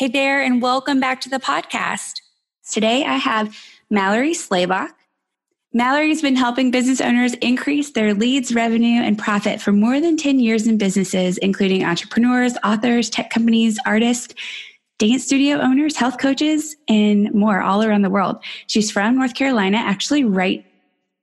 Hey there, and welcome back to the podcast. Today I have Mallory Schlabach. Mallory's been helping business owners increase their leads, revenue, and profit for more than 10 years in businesses, including entrepreneurs, authors, tech companies, artists, dance studio owners, health coaches, and more all around the world. She's from North Carolina, actually right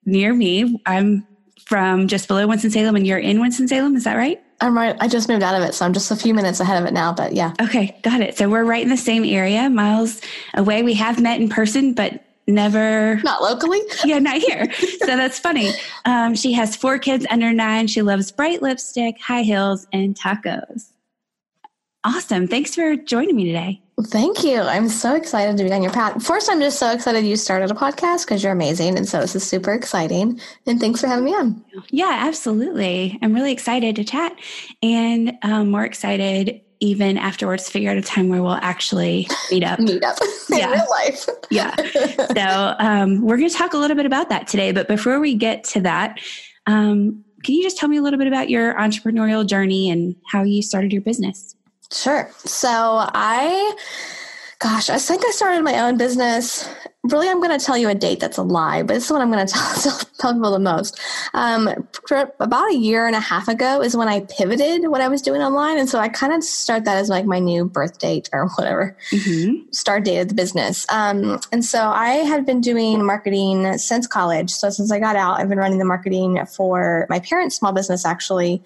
near me. I'm from just below Winston-Salem, and you're in Winston-Salem. Is that right? I'm right. I just moved out of it, so I'm just a few minutes ahead of it now. But yeah. Okay, got it. So we're right in the same area, miles away. We have met in person, but never not locally. Yeah, not here. so that's funny. Um, she has four kids under nine. She loves bright lipstick, high heels, and tacos. Awesome. Thanks for joining me today. Thank you. I'm so excited to be on your path. First, I'm just so excited you started a podcast because you're amazing. And so this is super exciting. And thanks for having me on. Yeah, absolutely. I'm really excited to chat and um, more excited even afterwards to figure out a time where we'll actually meet up. meet up in yeah. real life. yeah. So um, we're going to talk a little bit about that today. But before we get to that, um, can you just tell me a little bit about your entrepreneurial journey and how you started your business? Sure. So I, gosh, I think I started my own business really, I'm going to tell you a date that's a lie, but it's the one I'm going to tell, tell people the most. Um, about a year and a half ago is when I pivoted what I was doing online. And so I kind of start that as like my new birth date or whatever, mm-hmm. start date of the business. Um, and so I had been doing marketing since college. So since I got out, I've been running the marketing for my parents' small business actually.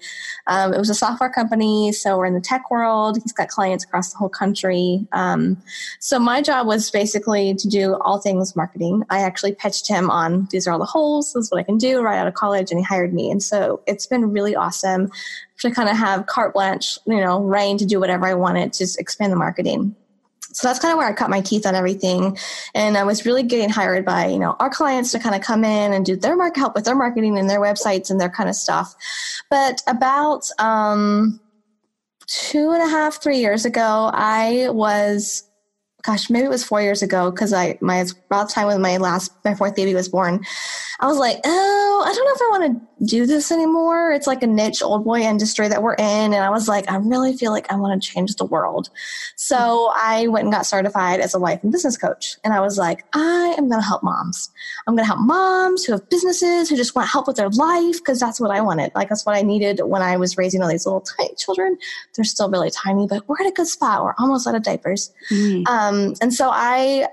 Um, it was a software company. So we're in the tech world. He's got clients across the whole country. Um, so my job was basically to do all things marketing. I actually pitched him on these are all the holes, this is what I can do right out of college, and he hired me. And so it's been really awesome to kind of have carte blanche, you know, reign to do whatever I wanted to expand the marketing. So that's kind of where I cut my teeth on everything. And I was really getting hired by, you know, our clients to kind of come in and do their market help with their marketing and their websites and their kind of stuff. But about um, two and a half, three years ago, I was gosh, maybe it was four years ago because I my about time when my last my fourth baby was born. I was like, oh, I don't know if I want to do this anymore. It's like a niche old boy industry that we're in, and I was like, I really feel like I want to change the world. So I went and got certified as a life and business coach, and I was like, I am going to help moms. I'm going to help moms who have businesses who just want help with their life because that's what I wanted. Like that's what I needed when I was raising all these little tiny children. They're still really tiny, but we're at a good spot. We're almost out of diapers. Mm. Um, um, and so I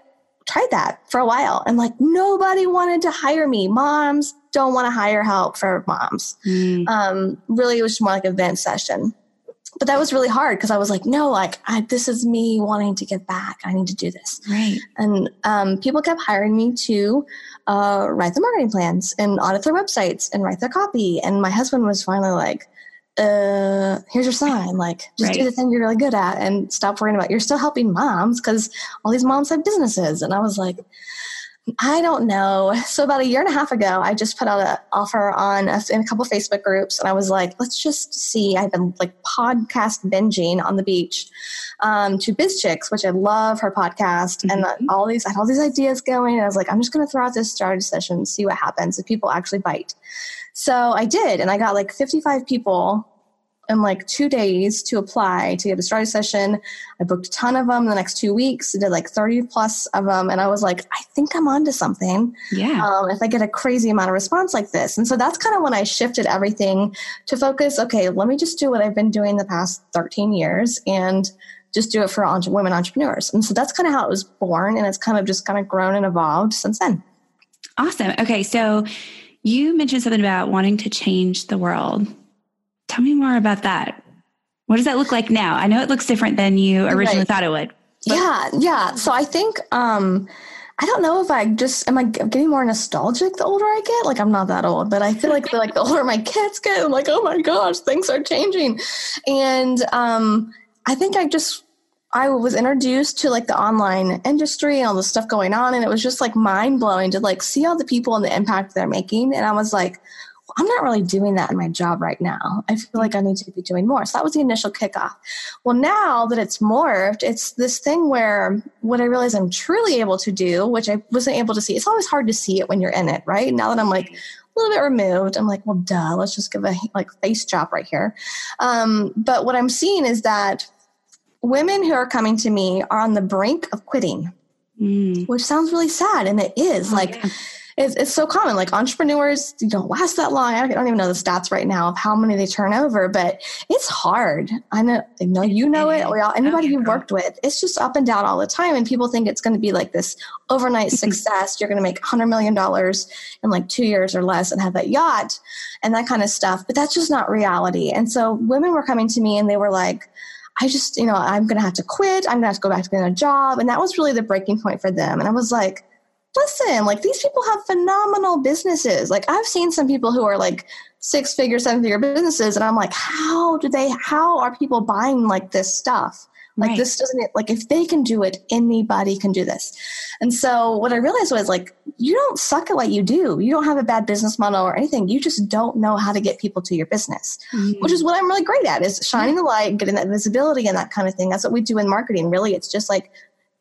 tried that for a while and like nobody wanted to hire me. Moms don't want to hire help for moms. Mm. Um, really, it was more like a vent session. But that was really hard because I was like, no, like I, this is me wanting to give back. I need to do this. Right. And um, people kept hiring me to uh, write the marketing plans and audit their websites and write their copy. And my husband was finally like, uh, here's your sign. Like, just right. do the thing you're really good at and stop worrying about. You're still helping moms because all these moms have businesses. And I was like, I don't know. So about a year and a half ago, I just put out an offer on a, in a couple of Facebook groups, and I was like, let's just see. I've been like podcast binging on the beach um, to Biz Chix, which I love her podcast, mm-hmm. and all these I had all these ideas going. And I was like, I'm just going to throw out this strategy session, see what happens if people actually bite. So I did, and I got like 55 people in like two days to apply to get a strategy session. I booked a ton of them the next two weeks. I did like 30 plus of them. And I was like, I think I'm onto something. Yeah. Um, if I get a crazy amount of response like this. And so that's kind of when I shifted everything to focus. Okay, let me just do what I've been doing the past 13 years and just do it for entre- women entrepreneurs. And so that's kind of how it was born. And it's kind of just kind of grown and evolved since then. Awesome. Okay. So you mentioned something about wanting to change the world. Tell me more about that. What does that look like now? I know it looks different than you originally right. thought it would. Yeah, yeah. So I think um I don't know if I just am I getting more nostalgic the older I get. Like I'm not that old, but I feel like the, like the older my kids get, I'm like, oh my gosh, things are changing. And um, I think I just I was introduced to like the online industry and all the stuff going on, and it was just like mind blowing to like see all the people and the impact they're making. And I was like, I'm not really doing that in my job right now. I feel like I need to be doing more. So that was the initial kickoff. Well, now that it's morphed, it's this thing where what I realize I'm truly able to do, which I wasn't able to see, it's always hard to see it when you're in it, right? Now that I'm like, a little bit removed. I'm like, well, duh, let's just give a like face job right here. Um, but what I'm seeing is that women who are coming to me are on the brink of quitting, mm. which sounds really sad, and it is. Oh, like, yeah it's, it's so common. Like entrepreneurs don't last that long. I don't even know the stats right now of how many they turn over, but it's hard. I know, I know you know it. Or anybody you've worked with, it's just up and down all the time. And people think it's going to be like this overnight success. You're going to make $100 million in like two years or less and have that yacht and that kind of stuff. But that's just not reality. And so women were coming to me and they were like, I just, you know, I'm going to have to quit. I'm going to have to go back to getting a job. And that was really the breaking point for them. And I was like, listen, like these people have phenomenal businesses. Like I've seen some people who are like six figure, seven figure businesses, and I'm like, how do they, how are people buying like this stuff? Like right. this doesn't like if they can do it, anybody can do this. And so what I realized was like you don't suck at what you do. You don't have a bad business model or anything. You just don't know how to get people to your business, mm-hmm. which is what I'm really great at is shining the light, getting that visibility and that kind of thing. That's what we do in marketing. Really, it's just like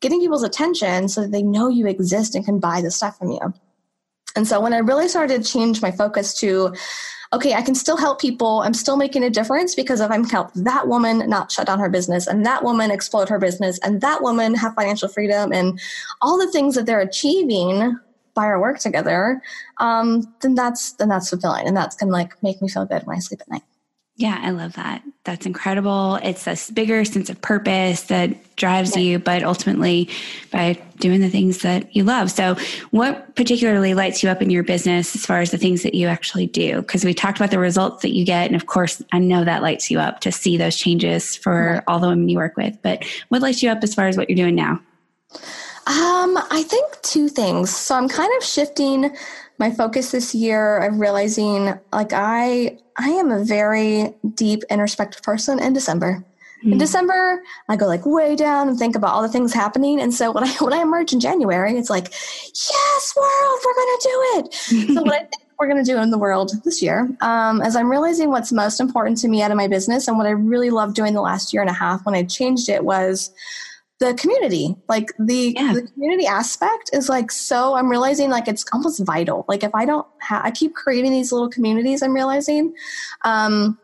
getting people's attention so that they know you exist and can buy the stuff from you. And so when I really started to change my focus to, okay, I can still help people. I'm still making a difference because if I'm help that woman not shut down her business and that woman explode her business and that woman have financial freedom and all the things that they're achieving by our work together, um, then that's then that's fulfilling and that's gonna like make me feel good when I sleep at night. Yeah, I love that. That's incredible. It's a bigger sense of purpose that drives yeah. you, but ultimately by doing the things that you love. So, what particularly lights you up in your business as far as the things that you actually do? Because we talked about the results that you get. And of course, I know that lights you up to see those changes for all the women you work with. But what lights you up as far as what you're doing now? Um, I think two things. So, I'm kind of shifting my focus this year of realizing like I I am a very deep introspective person in December. Mm. In hmm. December, I go like way down and think about all the things happening. And so when I when I emerge in January, it's like, yes, world, we're gonna do it. so what I think we're gonna do in the world this year, um, as I'm realizing what's most important to me out of my business and what I really loved doing the last year and a half when I changed it was the community like the, yeah. the community aspect is like so i'm realizing like it's almost vital like if i don't have i keep creating these little communities i'm realizing um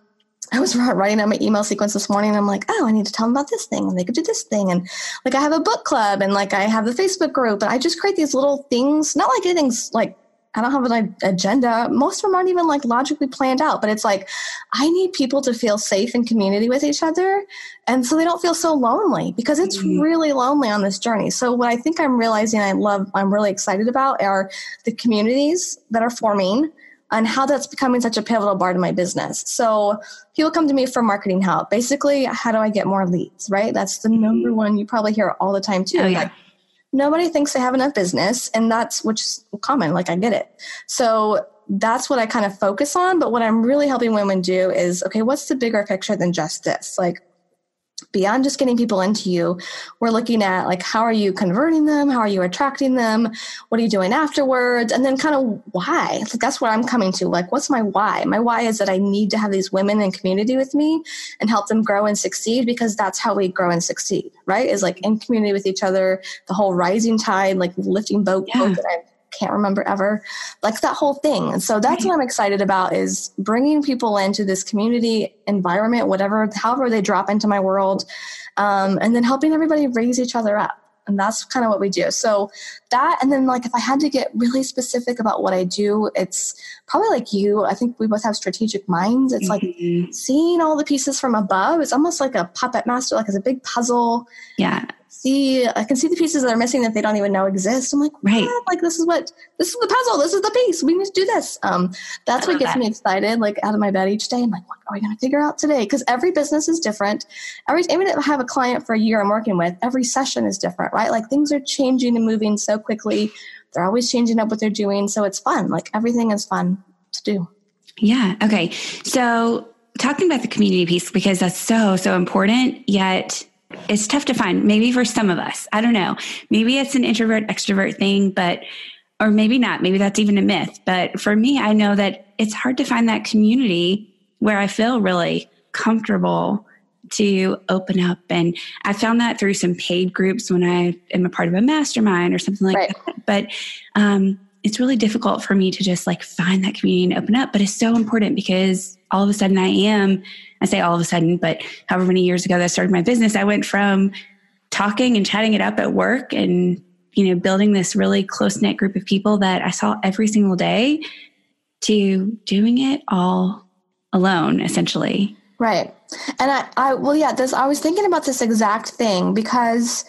I was writing out my email sequence this morning and I'm like, oh, I need to tell them about this thing and they could do this thing. And like I have a book club and like I have the Facebook group and I just create these little things, not like anything's like I don't have an agenda. Most of them aren't even like logically planned out, but it's like I need people to feel safe in community with each other. And so they don't feel so lonely because it's mm-hmm. really lonely on this journey. So what I think I'm realizing I love, I'm really excited about are the communities that are forming and how that's becoming such a pivotal part of my business. So people come to me for marketing help. Basically, how do I get more leads, right? That's the number mm-hmm. one you probably hear all the time too. Oh, yeah. Like, nobody thinks they have enough business and that's which is common like i get it. So that's what i kind of focus on but what i'm really helping women do is okay what's the bigger picture than just this? Like beyond just getting people into you we're looking at like how are you converting them? How are you attracting them? What are you doing afterwards? And then kind of why? Like that's what i'm coming to like what's my why? My why is that i need to have these women in community with me and help them grow and succeed because that's how we grow and succeed right? Is like in community with each other the whole rising tide like lifting boat yeah. that i can't remember ever like that whole thing. And so that's right. what i'm excited about is bringing people into this community environment whatever however they drop into my world um, and then helping everybody raise each other up. And that's kind of what we do. So that and then like if i had to get really specific about what i do it's probably like you. I think we both have strategic minds. It's mm-hmm. like seeing all the pieces from above it's almost like a puppet master like it's a big puzzle. Yeah see I can see the pieces that are missing that they don't even know exist. I'm like, right. Like this is what this is the puzzle. This is the piece. We need to do this. Um, that's what gets that. me excited. Like out of my bed each day. I'm like, what are we going to figure out today? Because every business is different. Every even if I have a client for a year I'm working with, every session is different, right? Like things are changing and moving so quickly. They're always changing up what they're doing, so it's fun. Like everything is fun to do. Yeah. Okay. So talking about the community piece because that's so so important. Yet it's tough to find. Maybe for some of us, I don't know. Maybe it's an introvert extrovert thing, but or maybe not. Maybe that's even a myth. But for me, I know that it's hard to find that community where I feel really comfortable to open up. And I found that through some paid groups when I am a part of a mastermind or something like right. that. But um, it's really difficult for me to just like find that community and open up. But it's so important because all of a sudden I am, I say all of a sudden, but however many years ago that I started my business, I went from talking and chatting it up at work and, you know, building this really close knit group of people that I saw every single day to doing it all alone, essentially. Right. And I, I well, yeah, this, I was thinking about this exact thing because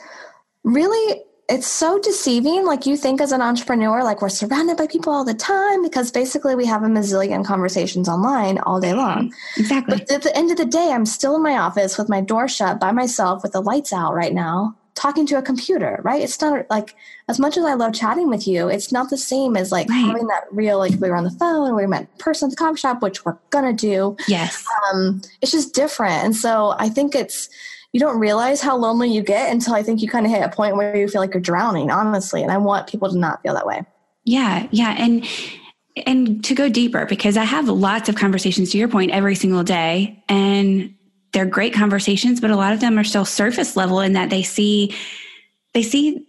really it's so deceiving. Like you think as an entrepreneur, like we're surrounded by people all the time because basically we have a mazillion conversations online all day long. Exactly. But at the end of the day, I'm still in my office with my door shut by myself with the lights out right now, talking to a computer, right? It's not like as much as I love chatting with you, it's not the same as like right. having that real, like we were on the phone, we met in person at the coffee shop, which we're gonna do. Yes. Um, it's just different. And so I think it's you don't realize how lonely you get until I think you kind of hit a point where you feel like you're drowning, honestly. And I want people to not feel that way. Yeah, yeah. And and to go deeper, because I have lots of conversations to your point every single day. And they're great conversations, but a lot of them are still surface level in that they see they see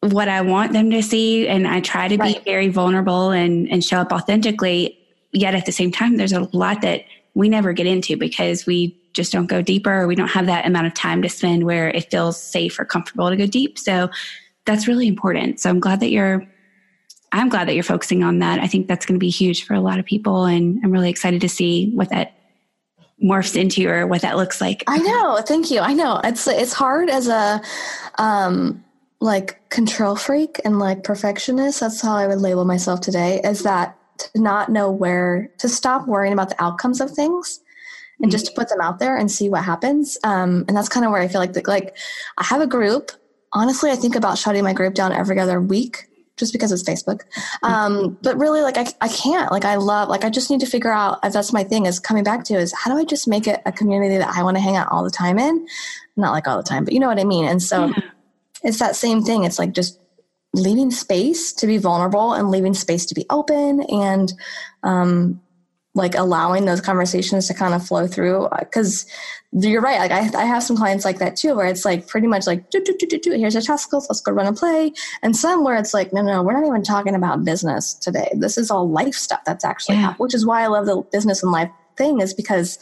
what I want them to see. And I try to right. be very vulnerable and, and show up authentically. Yet at the same time, there's a lot that we never get into because we just don't go deeper we don't have that amount of time to spend where it feels safe or comfortable to go deep. So that's really important. So I'm glad that you're I'm glad that you're focusing on that. I think that's going to be huge for a lot of people and I'm really excited to see what that morphs into or what that looks like. I know. Thank you. I know. It's it's hard as a um like control freak and like perfectionist. That's how I would label myself today. Is that to not know where to stop worrying about the outcomes of things and just to put them out there and see what happens. Um, and that's kind of where I feel like the, like I have a group. Honestly, I think about shutting my group down every other week just because it's Facebook. Um, but really, like I, I can't. Like I love. Like I just need to figure out. If that's my thing. Is coming back to is how do I just make it a community that I want to hang out all the time in? Not like all the time, but you know what I mean. And so yeah. it's that same thing. It's like just leaving space to be vulnerable and leaving space to be open and um, like allowing those conversations to kind of flow through uh, because you're right like I, I have some clients like that too where it's like pretty much like do, do, do, do, do. here's your testicles let's go run and play and some where it's like no no we're not even talking about business today this is all life stuff that's actually yeah. happening which is why i love the business and life thing is because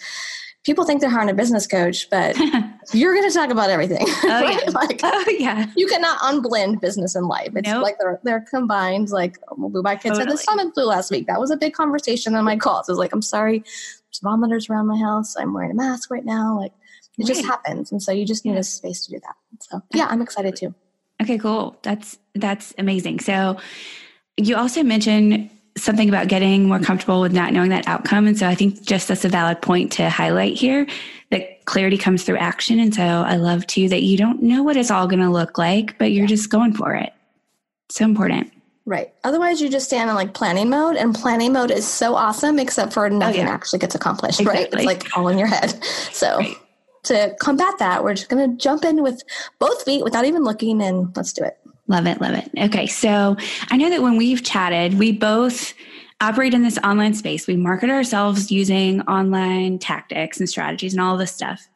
people think they're hiring a business coach, but you're going to talk about everything. Oh, right? yeah. like, oh, yeah. You cannot unblend business and life. It's nope. like they're, they're combined. Like my kids totally. had the stomach flu last week. That was a big conversation on my calls. I was like, I'm sorry, there's vomiters around my house. I'm wearing a mask right now. Like it right. just happens. And so you just need yeah. a space to do that. So yeah, I'm excited too. Okay, cool. That's, that's amazing. So you also mentioned something about getting more comfortable with not knowing that outcome. And so I think just that's a valid point to highlight here that clarity comes through action. And so I love too that you don't know what it's all going to look like, but you're just going for it. So important. Right. Otherwise, you just stand in like planning mode, and planning mode is so awesome, except for nothing oh, yeah. actually gets accomplished. Exactly. Right. It's like all in your head. So right. to combat that, we're just going to jump in with both feet without even looking, and let's do it. Love it. Love it. Okay. So I know that when we've chatted, we both operate in this online space. We market ourselves using online tactics and strategies and all this stuff.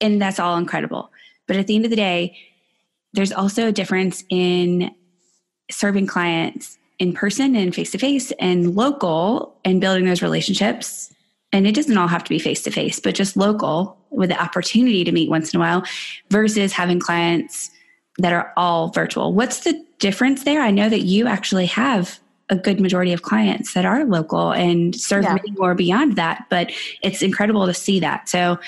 And that's all incredible. But at the end of the day, there's also a difference in serving clients in person and face to face and local and building those relationships. And it doesn't all have to be face to face, but just local with the opportunity to meet once in a while versus having clients that are all virtual. What's the difference there? I know that you actually have a good majority of clients that are local and serve yeah. many more beyond that, but it's incredible to see that. So,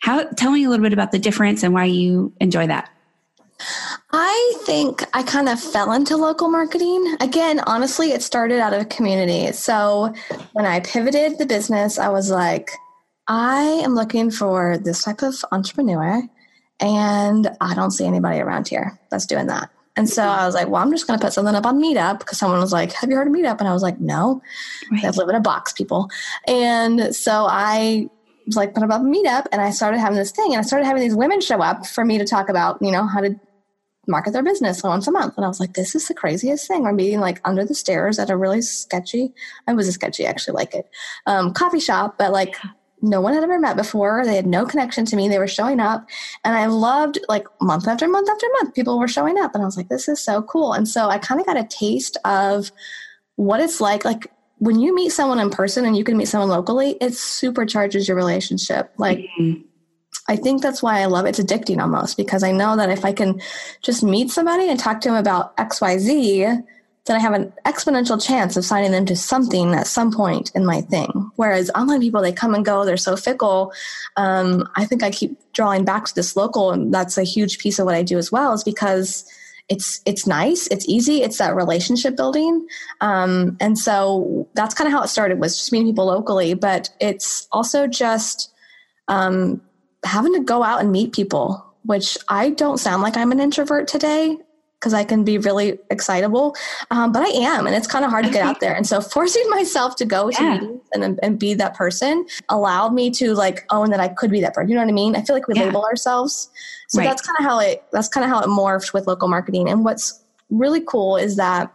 how tell me a little bit about the difference and why you enjoy that. I think I kind of fell into local marketing. Again, honestly, it started out of community. So when I pivoted the business, I was like, I am looking for this type of entrepreneur, and I don't see anybody around here that's doing that. And so I was like, well, I'm just going to put something up on Meetup because someone was like, have you heard of Meetup? And I was like, no, right. I live in a box, people. And so I was like, put up a Meetup and I started having this thing and I started having these women show up for me to talk about, you know, how to market their business once a month. And I was like, this is the craziest thing. We're meeting like under the stairs at a really sketchy, I was a sketchy, actually like it, um, coffee shop, but like no one had ever met before. They had no connection to me. They were showing up. And I loved like month after month after month, people were showing up. And I was like, this is so cool. And so I kind of got a taste of what it's like. Like when you meet someone in person and you can meet someone locally, it supercharges your relationship. Like, mm-hmm. I think that's why I love it. It's addicting almost because I know that if I can just meet somebody and talk to them about XYZ, then I have an exponential chance of signing them to something at some point in my thing. Whereas online people, they come and go, they're so fickle. Um, I think I keep drawing back to this local, and that's a huge piece of what I do as well, is because it's it's nice, it's easy, it's that relationship building, um, and so that's kind of how it started was just meeting people locally. But it's also just um, having to go out and meet people which I don't sound like I'm an introvert today because I can be really excitable. Um, but I am, and it's kind of hard to get out there. And so forcing myself to go to meetings and, and be that person allowed me to like own that I could be that person. You know what I mean? I feel like we yeah. label ourselves. So right. that's kind of how it that's kind of how it morphed with local marketing. And what's really cool is that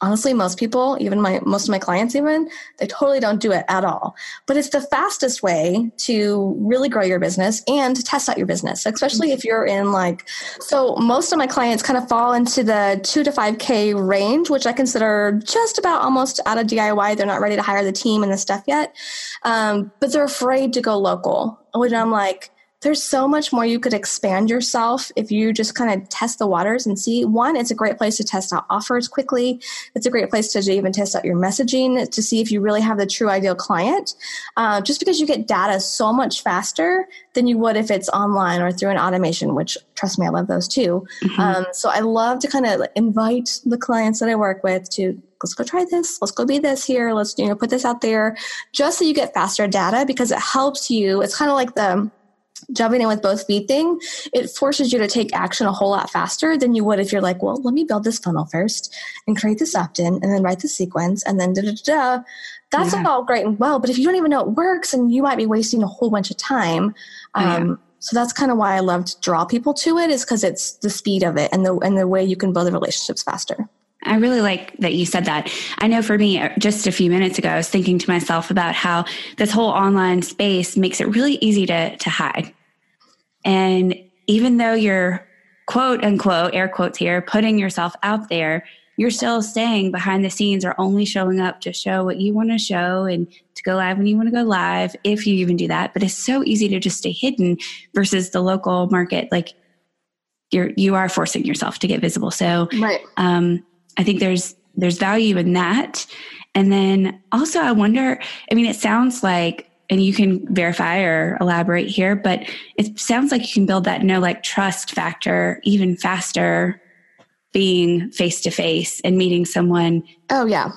honestly most people even my most of my clients even they totally don't do it at all. But it's the fastest way to really grow your business and to test out your business especially if you're in like so most of my clients kind of fall into the 2 to 5k range which i consider just about almost out of diy they're not ready to hire the team and the stuff yet. Um, but they're afraid to go local which i'm like there's so much more you could expand yourself if you just kind of test the waters and see. One, it's a great place to test out offers quickly. It's a great place to even test out your messaging to see if you really have the true ideal client. Uh, just because you get data so much faster than you would if it's online or through an automation, which trust me, I love those too. Mm-hmm. Um, so I love to kind of invite the clients that I work with to let's go try this let's go be this here let's you know put this out there just so you get faster data because it helps you it's kind of like the jumping in with both feet thing, it forces you to take action a whole lot faster than you would if you're like, well, let me build this funnel first and create this opt-in and then write the sequence and then da da da. That's yeah. all great and well, but if you don't even know it works and you might be wasting a whole bunch of time. Um, yeah. So that's kind of why I love to draw people to it is because it's the speed of it and the and the way you can build the relationships faster. I really like that you said that. I know for me, just a few minutes ago, I was thinking to myself about how this whole online space makes it really easy to, to hide. And even though you're quote unquote, air quotes here, putting yourself out there, you're still staying behind the scenes or only showing up to show what you want to show and to go live when you want to go live, if you even do that. But it's so easy to just stay hidden versus the local market. Like you're, you are forcing yourself to get visible. So, right. um, I think there's there's value in that. And then also I wonder, I mean, it sounds like and you can verify or elaborate here, but it sounds like you can build that no like trust factor even faster being face to face and meeting someone. Oh yeah.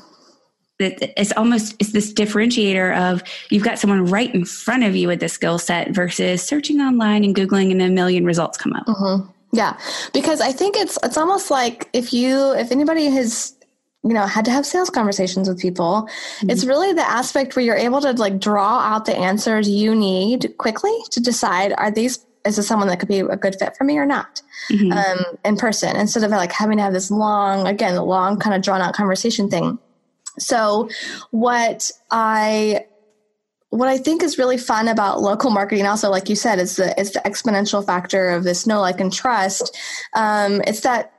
It's almost it's this differentiator of you've got someone right in front of you with the skill set versus searching online and googling and a million results come up. Mm-hmm. Yeah, because I think it's it's almost like if you if anybody has you know had to have sales conversations with people mm-hmm. it's really the aspect where you're able to like draw out the answers you need quickly to decide are these is this someone that could be a good fit for me or not mm-hmm. um, in person instead of like having to have this long again the long kind of drawn out conversation thing so what i what I think is really fun about local marketing, also, like you said, is the it's the exponential factor of this know, like, and trust. Um, it's that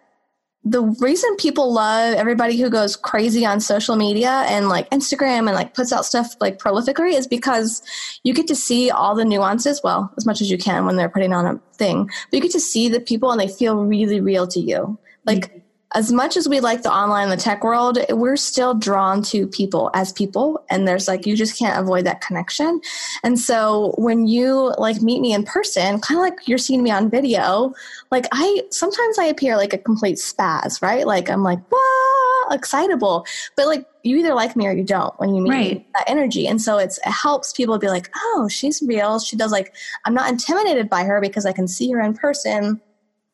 the reason people love everybody who goes crazy on social media and like Instagram and like puts out stuff like prolifically is because you get to see all the nuances, well, as much as you can when they're putting on a thing, but you get to see the people and they feel really real to you. Like, mm-hmm as much as we like the online and the tech world, we're still drawn to people as people. And there's like, you just can't avoid that connection. And so when you like meet me in person, kind of like you're seeing me on video, like I sometimes I appear like a complete spaz, right? Like I'm like, wow, excitable. But like you either like me or you don't when you meet right. me, that energy. And so it's, it helps people be like, oh, she's real. She does like, I'm not intimidated by her because I can see her in person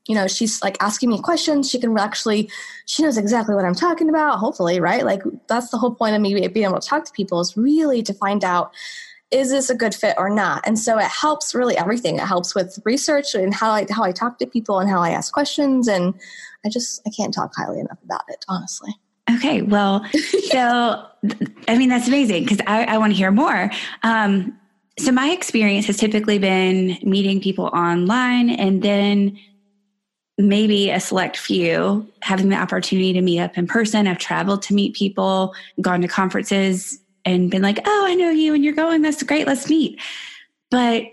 you know she's like asking me questions. She can actually she knows exactly what i'm talking about hopefully right? Like that's the whole point of me being able to talk to people is really to find out is this a good fit or not? And so it helps really everything. It helps with research and how i how i talk to people and how i ask questions and i just i can't talk highly enough about it honestly. Okay well so i mean that's amazing because i, I want to hear more. Um, so my experience has typically been meeting people online and then maybe a select few having the opportunity to meet up in person. I've traveled to meet people, gone to conferences and been like, oh, I know you and you're going. That's great. Let's meet. But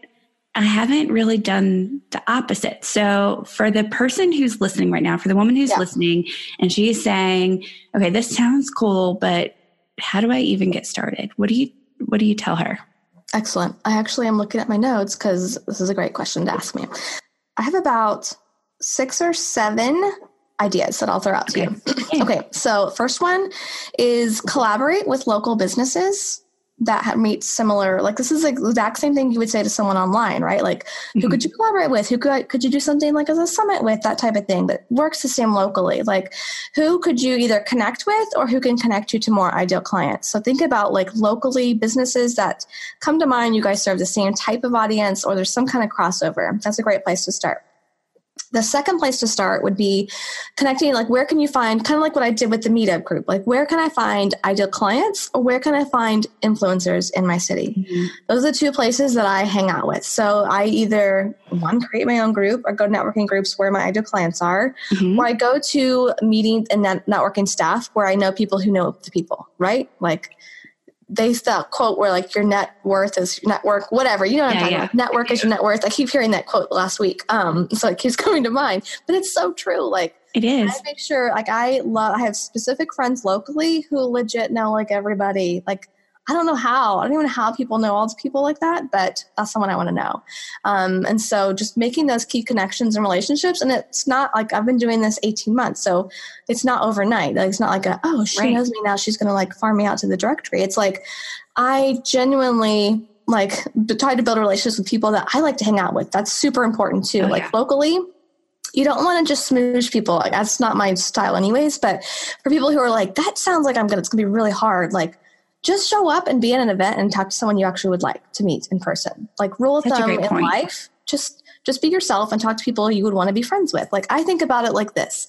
I haven't really done the opposite. So, for the person who's listening right now, for the woman who's yeah. listening, and she's saying, okay, this sounds cool, but how do I even get started? What do you what do you tell her? Excellent. I actually am looking at my notes because this is a great question to ask me. I have about six or seven ideas that I'll throw out to you. okay, so first one is collaborate with local businesses that meet similar like this is the exact same thing you would say to someone online right? Like mm-hmm. who could mm-hmm. you collaborate with? Who could could you do something like as a summit with that type of thing that works the same locally? Like who could you either connect with or who can connect you to more ideal clients? So think about like locally businesses that come to mind you guys serve the same type of audience or there's some kind of crossover. That's a great place to start the second place to start would be connecting like where can you find kind of like what i did with the meetup group like where can i find ideal clients or where can i find influencers in my city mm-hmm. those are the two places that i hang out with so i either one create my own group or go to networking groups where my ideal clients are mm-hmm. or i go to meetings and networking staff where i know people who know the people right like they that quote where like your net worth is your network, whatever. You know what yeah, I'm talking yeah. about. Network is your net worth. I keep hearing that quote last week. Um, so it keeps coming to mind. But it's so true. Like it is. I make sure like I love I have specific friends locally who legit know like everybody. Like I don't know how. I don't even know how people know all these people like that, but that's someone I want to know. Um, and so just making those key connections and relationships. And it's not like I've been doing this 18 months. So it's not overnight. Like, it's not like, a, oh, she right. knows me now. She's going to like farm me out to the directory. It's like I genuinely like try to build relationships with people that I like to hang out with. That's super important too. Oh, like yeah. locally, you don't want to just smooch people. Like that's not my style anyways. But for people who are like, that sounds like I'm gonna, it's gonna be really hard. Like just show up and be at an event and talk to someone you actually would like to meet in person. Like rule of thumb in life, just just be yourself and talk to people you would want to be friends with. Like I think about it like this.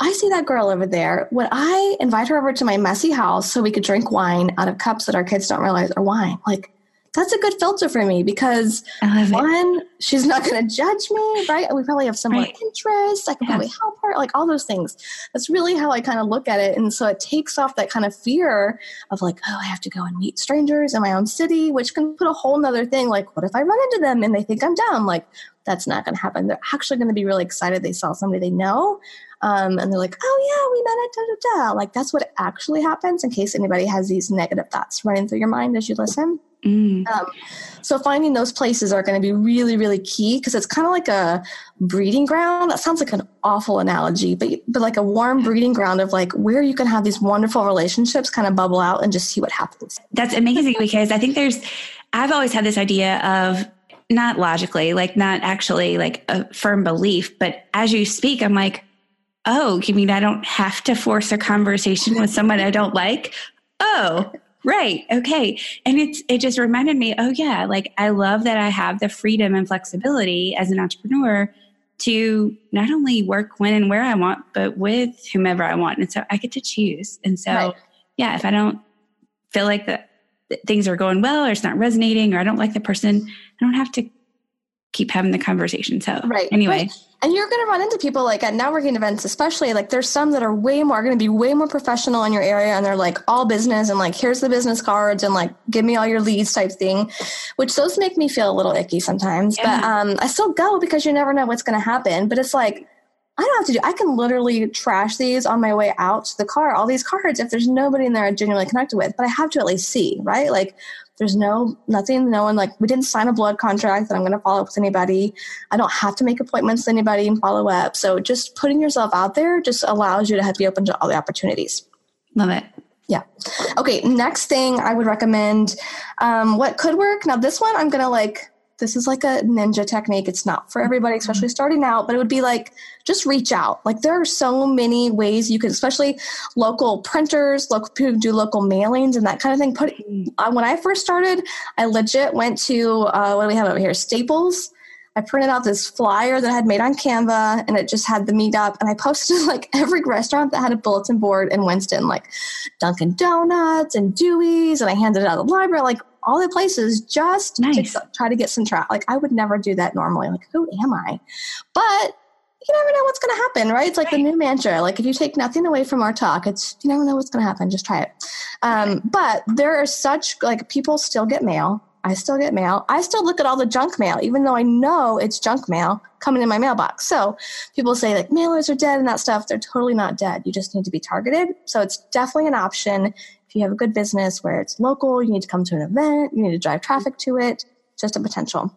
I see that girl over there. Would I invite her over to my messy house so we could drink wine out of cups that our kids don't realize are wine? Like that's a good filter for me because one, it. she's not going to judge me, right? We probably have similar right. interests. I can probably help her, like all those things. That's really how I kind of look at it. And so it takes off that kind of fear of like, oh, I have to go and meet strangers in my own city, which can put a whole nother thing. Like, what if I run into them and they think I'm dumb? Like, that's not going to happen. They're actually going to be really excited they saw somebody they know. Um, and they're like, oh, yeah, we met at da da da. Like, that's what actually happens in case anybody has these negative thoughts running through your mind as you listen. Mm. Um, so finding those places are going to be really, really key because it's kind of like a breeding ground. That sounds like an awful analogy, but but like a warm breeding ground of like where you can have these wonderful relationships kind of bubble out and just see what happens. That's amazing because I think there's. I've always had this idea of not logically, like not actually like a firm belief, but as you speak, I'm like, oh, you mean I don't have to force a conversation with someone I don't like? Oh, Right. Okay. And it's it just reminded me, oh yeah, like I love that I have the freedom and flexibility as an entrepreneur to not only work when and where I want, but with whomever I want. And so I get to choose. And so right. yeah, if I don't feel like that things are going well or it's not resonating or I don't like the person, I don't have to keep having the conversation. So right. anyway. Right. And you're going to run into people like at networking events, especially like there's some that are way more going to be way more professional in your area. And they're like all business and like, here's the business cards and like, give me all your leads type thing, which those make me feel a little icky sometimes, yeah. but um, I still go because you never know what's going to happen. But it's like, I don't have to do. I can literally trash these on my way out to the car. All these cards, if there's nobody in there I genuinely connected with, but I have to at least see, right? Like there's no nothing, no one like we didn't sign a blood contract that I'm going to follow up with anybody. I don't have to make appointments with anybody and follow up. So just putting yourself out there just allows you to have, be open to all the opportunities. Love it. Yeah. Okay. Next thing I would recommend, um, what could work. Now this one I'm gonna like. This is like a ninja technique. It's not for everybody, especially starting out. But it would be like just reach out. Like there are so many ways you can, especially local printers, local people do local mailings and that kind of thing. Put uh, when I first started, I legit went to uh, what do we have over here? Staples. I printed out this flyer that I had made on Canva and it just had the meetup. And I posted like every restaurant that had a bulletin board in Winston, like Dunkin' Donuts and Dewey's. And I handed it out at the library, like all the places just nice. to try to get some track. Like I would never do that normally. Like, who am I? But you never know what's going to happen, right? It's like right. the new mantra. Like if you take nothing away from our talk, it's you never know what's going to happen. Just try it. Um, but there are such like people still get mail. I still get mail. I still look at all the junk mail, even though I know it's junk mail coming in my mailbox. So people say like mailers are dead and that stuff. They're totally not dead. You just need to be targeted. So it's definitely an option. If you have a good business where it's local, you need to come to an event, you need to drive traffic to it, just a potential.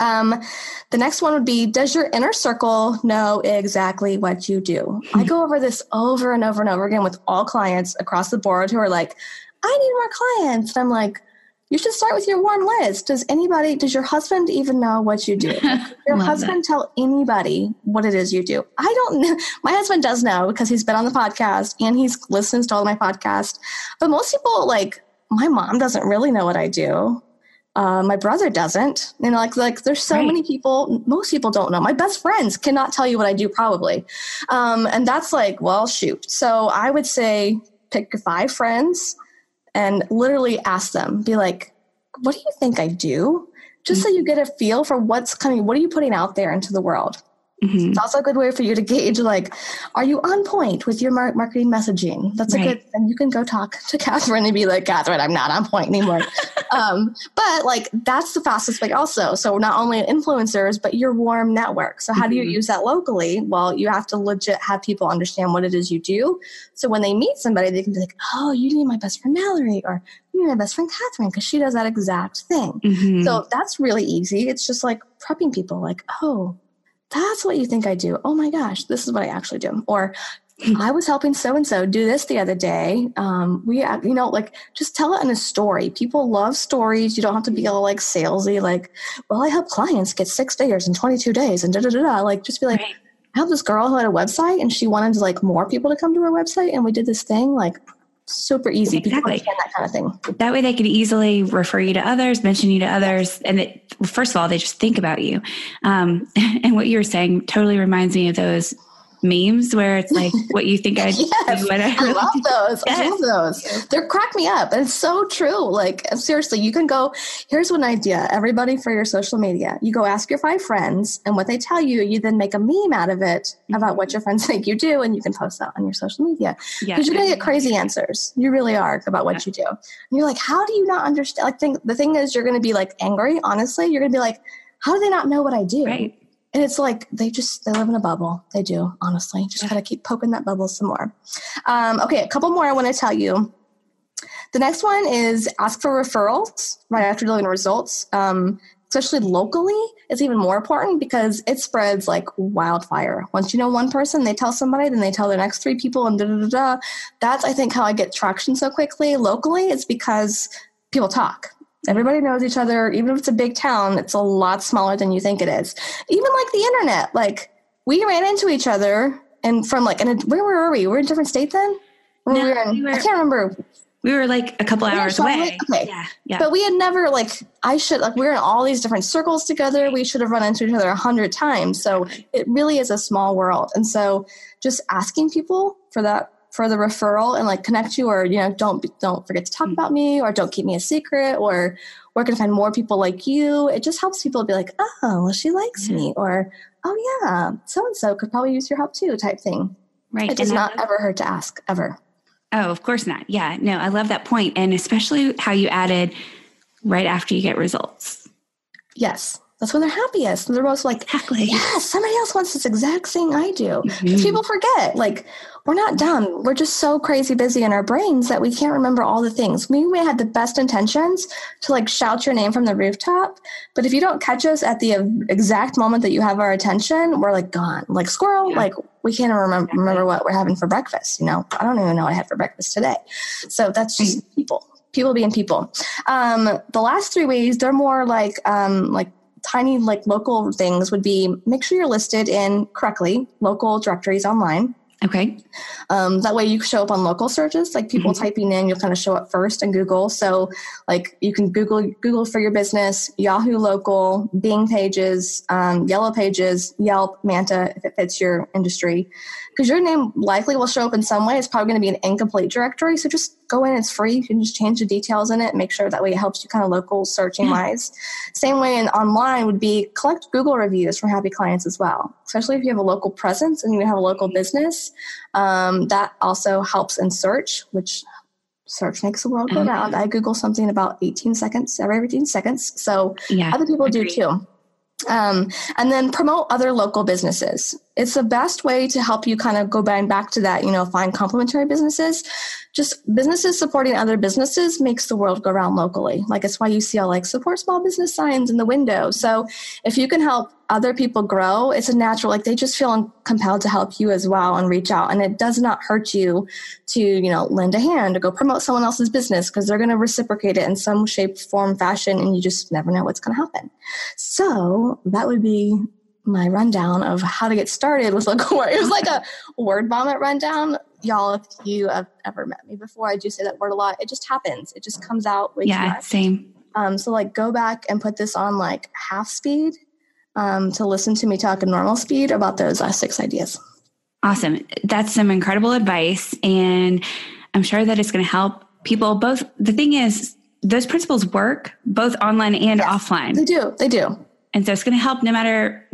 Um, the next one would be Does your inner circle know exactly what you do? I go over this over and over and over again with all clients across the board who are like, I need more clients. And I'm like, you should start with your warm list. Does anybody, does your husband even know what you do? your husband that. tell anybody what it is you do? I don't know. My husband does know because he's been on the podcast and he's listens to all my podcast. But most people, like, my mom doesn't really know what I do. Uh, my brother doesn't. You know, like like there's so right. many people. Most people don't know. My best friends cannot tell you what I do, probably. Um, and that's like, well, shoot. So I would say pick five friends and literally ask them, be like, what do you think I do? Just mm-hmm. so you get a feel for what's coming, what are you putting out there into the world? Mm-hmm. It's also a good way for you to gauge, like, are you on point with your mar- marketing messaging? That's right. a good, and you can go talk to Catherine and be like, Catherine, I'm not on point anymore. um, but like, that's the fastest way also. So not only influencers, but your warm network. So how mm-hmm. do you mm-hmm. use that locally? Well, you have to legit have people understand what it is you do. So when they meet somebody, they can be like, oh, you need my best friend Mallory, or you need my best friend Catherine, because she does that exact thing. Mm-hmm. So that's really easy. It's just like prepping people, like, oh, that's what you think I do. Oh my gosh, this is what I actually do. Or I was helping so and so do this the other day. Um, we, you know, like just tell it in a story. People love stories. You don't have to be all like salesy, like, well, I help clients get six figures in 22 days and da da da da. Like, just be like, right. I have this girl who had a website and she wanted like more people to come to her website, and we did this thing. Like, super easy. Exactly. that kind of thing. That way they could easily refer you to others, mention you to others. And it, first of all, they just think about you. Um, and what you were saying totally reminds me of those memes where it's like what you think I yes, I, I love those. Yes. I love those. They're crack me up. And it's so true. Like seriously, you can go, here's one idea. Everybody for your social media. You go ask your five friends and what they tell you, you then make a meme out of it mm-hmm. about what your friends think you do and you can post that on your social media. Because yeah. you're gonna get crazy answers. You really are about what yeah. you do. And you're like, how do you not understand? Like think the thing is you're gonna be like angry, honestly. You're gonna be like, how do they not know what I do? Right and it's like they just they live in a bubble. They do honestly. Just gotta keep poking that bubble some more. Um, okay a couple more i want to tell you. The next one is ask for referrals right after delivering results. Um, especially locally it's even more important because it spreads like wildfire. Once you know one person they tell somebody then they tell their next three people and da da da da. That's i think how i get traction so quickly locally it's because people talk Everybody knows each other. Even if it's a big town, it's a lot smaller than you think it is. Even like the internet, like we ran into each other and from like, and where were we? We were in a different state then? No, we were in, we were, I can't remember. We were like a couple hours away. Okay. Yeah, yeah. But we had never like, I should, like we were in all these different circles together. We should have run into each other a hundred times. So it really is a small world. And so just asking people for that for the referral and like connect you or you know don't don't forget to talk mm-hmm. about me or don't keep me a secret or where can I find more people like you. It just helps people be like oh well she likes yeah. me or oh yeah so and so could probably use your help too type thing. Right it does and not ever hurt to ask ever. Oh of course not. Yeah no i love that point and especially how you added right after you get results. Yes That's when they're happiest. and They're most like, exactly. yes, somebody else wants this exact thing I do. Mm-hmm. People forget, like, we're not dumb. We're just so crazy busy in our brains that we can't remember all the things. We may have the best intentions to like shout your name from the rooftop, but if you don't catch us at the exact moment that you have our attention, we're like gone, like squirrel. Yeah. Like we can't remember remember what we're having for breakfast. You know, I don't even know what I had for breakfast today. So that's just people people being people. Um, the last three ways, they're more like um, like tiny like local things would be make sure you're listed in correctly local directories online Okay. Um, that way you show up on local searches, like people mm-hmm. typing in, you'll kind of show up first in Google. So like you can Google Google for your business, Yahoo Local, Bing pages, um, Yellow Pages, Yelp, Manta, if it fits your industry because your name likely will show up in some way. It's probably going to be an incomplete directory. So just go in, it's free. You can just change the details in it, make sure that way it helps you kind of local searching wise. Same way in online would be collect Google reviews from happy clients as well, especially if you have a local presence and you have a local business. Um, that also helps in search, which search makes the world go round. I Google something about 18 seconds, every 18 seconds. So yeah, other people do too. Um, and then promote other local businesses. It's the best way to help you kind of go back to that, you know, find complementary businesses just businesses supporting other businesses makes the world go around locally. Like it's why you see all like support small business signs in the window. So if you can help other people grow, it's a natural, like they just feel compelled to help you as well and reach out. And it does not hurt you to, you know, lend a hand or go promote someone else's business because they're going to reciprocate it in some shape, form, fashion, and you just never know what's going to happen. So that would be my rundown of how to get started with. It was like a word vomit rundown. Y'all, if you have ever met me before, I do say that word a lot. It just happens. It just comes out. Way yeah, same. Um, so like go back and put this on like half speed um, to listen to me talk at normal speed about those last six ideas. Awesome. That's some incredible advice. And I'm sure that it's going to help people both. The thing is, those principles work both online and yes, offline. They do. They do. And so it's going to help no matter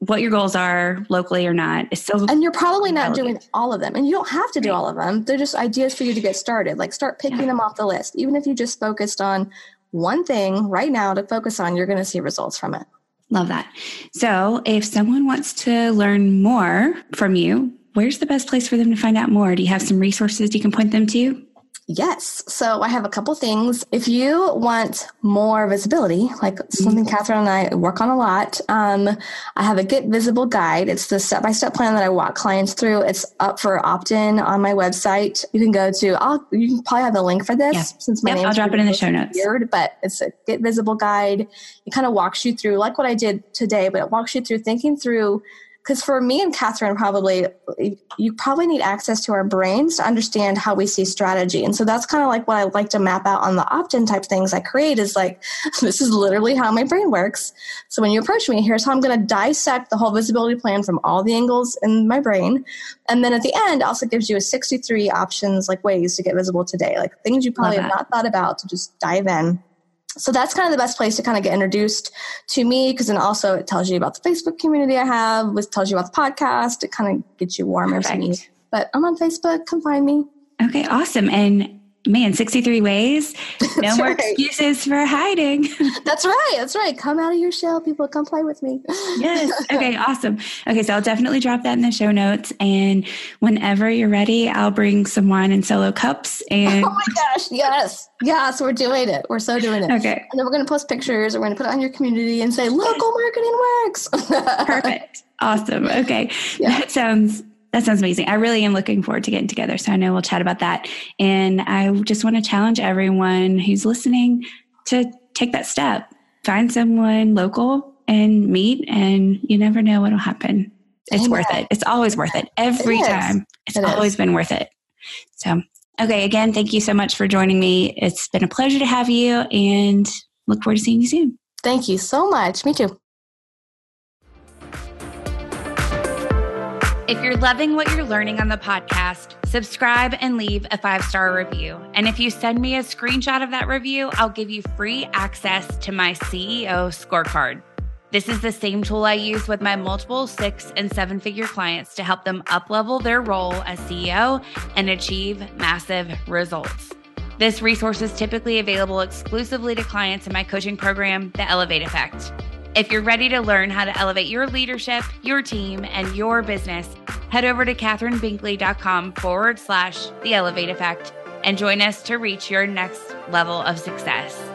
what your goals are locally or not is so and you're probably not relevant. doing all of them and you don't have to do all of them. They're just ideas for you to get started like start picking yeah. them off the list. Even if you just focused on one thing right now to focus on you're going to see results from it. Love that. So if someone wants to learn more from you where's the best place for them to find out more? Do you have some resources you can point them to Yes. So I have a couple things. If you want more visibility, like something mm-hmm. Catherine and I work on a lot, um, I have a Get Visible guide. It's the step by step plan that I walk clients through. It's up for opt in on my website. You can go to, I'll, you can probably have the link for this yeah. since my yep, name I'll drop it in the show notes. Weird, but it's a Get Visible guide. It kind of walks you through, like what I did today, but it walks you through thinking through because for me and Catherine, probably you probably need access to our brains to understand how we see strategy. And so that's kind of like what I like to map out on the opt in type things I create is like, this is literally how my brain works. So when you approach me, here's how I'm going to dissect the whole visibility plan from all the angles in my brain. And then at the end, also gives you a 63 options, like ways to get visible today, like things you probably have not thought about to just dive in so that's kind of the best place to kind of get introduced to me because then also it tells you about the Facebook community I have, which tells you about the podcast. It kind of gets you warmer Perfect. to me. But I'm on Facebook. Come find me. Okay, awesome. And man, 63 ways. No more right. excuses for hiding. that's right. That's right. Come out of your shell, people. Come play with me. yes. Okay, awesome. Okay, so I'll definitely drop that in the show notes. And whenever you're ready, I'll bring some wine and solo cups. Oh and oh my gosh, yes. Yes, we're doing it. We're so doing it. Okay. And then we're going to post pictures. We're going to put it on your community and say, local marketing works. Perfect. Awesome. Okay. Yeah. That sounds that sounds amazing. I really am looking forward to getting together. So I know we'll chat about that. And I just want to challenge everyone who's listening to take that step. Find someone local and meet, and you never know what'll happen. It's worth it. It's always worth it. Every it time. It's it always is. been worth it. So, okay, again, thank you so much for joining me. It's been a pleasure to have you and look forward to seeing you soon. Thank you so much. Me too. If you're loving what you're learning on the podcast, subscribe and leave a five star review. And if you send me a screenshot of that review, I'll give you free access to my CEO scorecard. This is the same tool I use with my multiple six and seven figure clients to help them uplevel their role as CEO and achieve massive results. This resource is typically available exclusively to clients in my coaching program, The Elevate Effect. If you're ready to learn how to elevate your leadership, your team, and your business, head over to catherinebinkley.com forward slash the elevate effect and join us to reach your next level of success.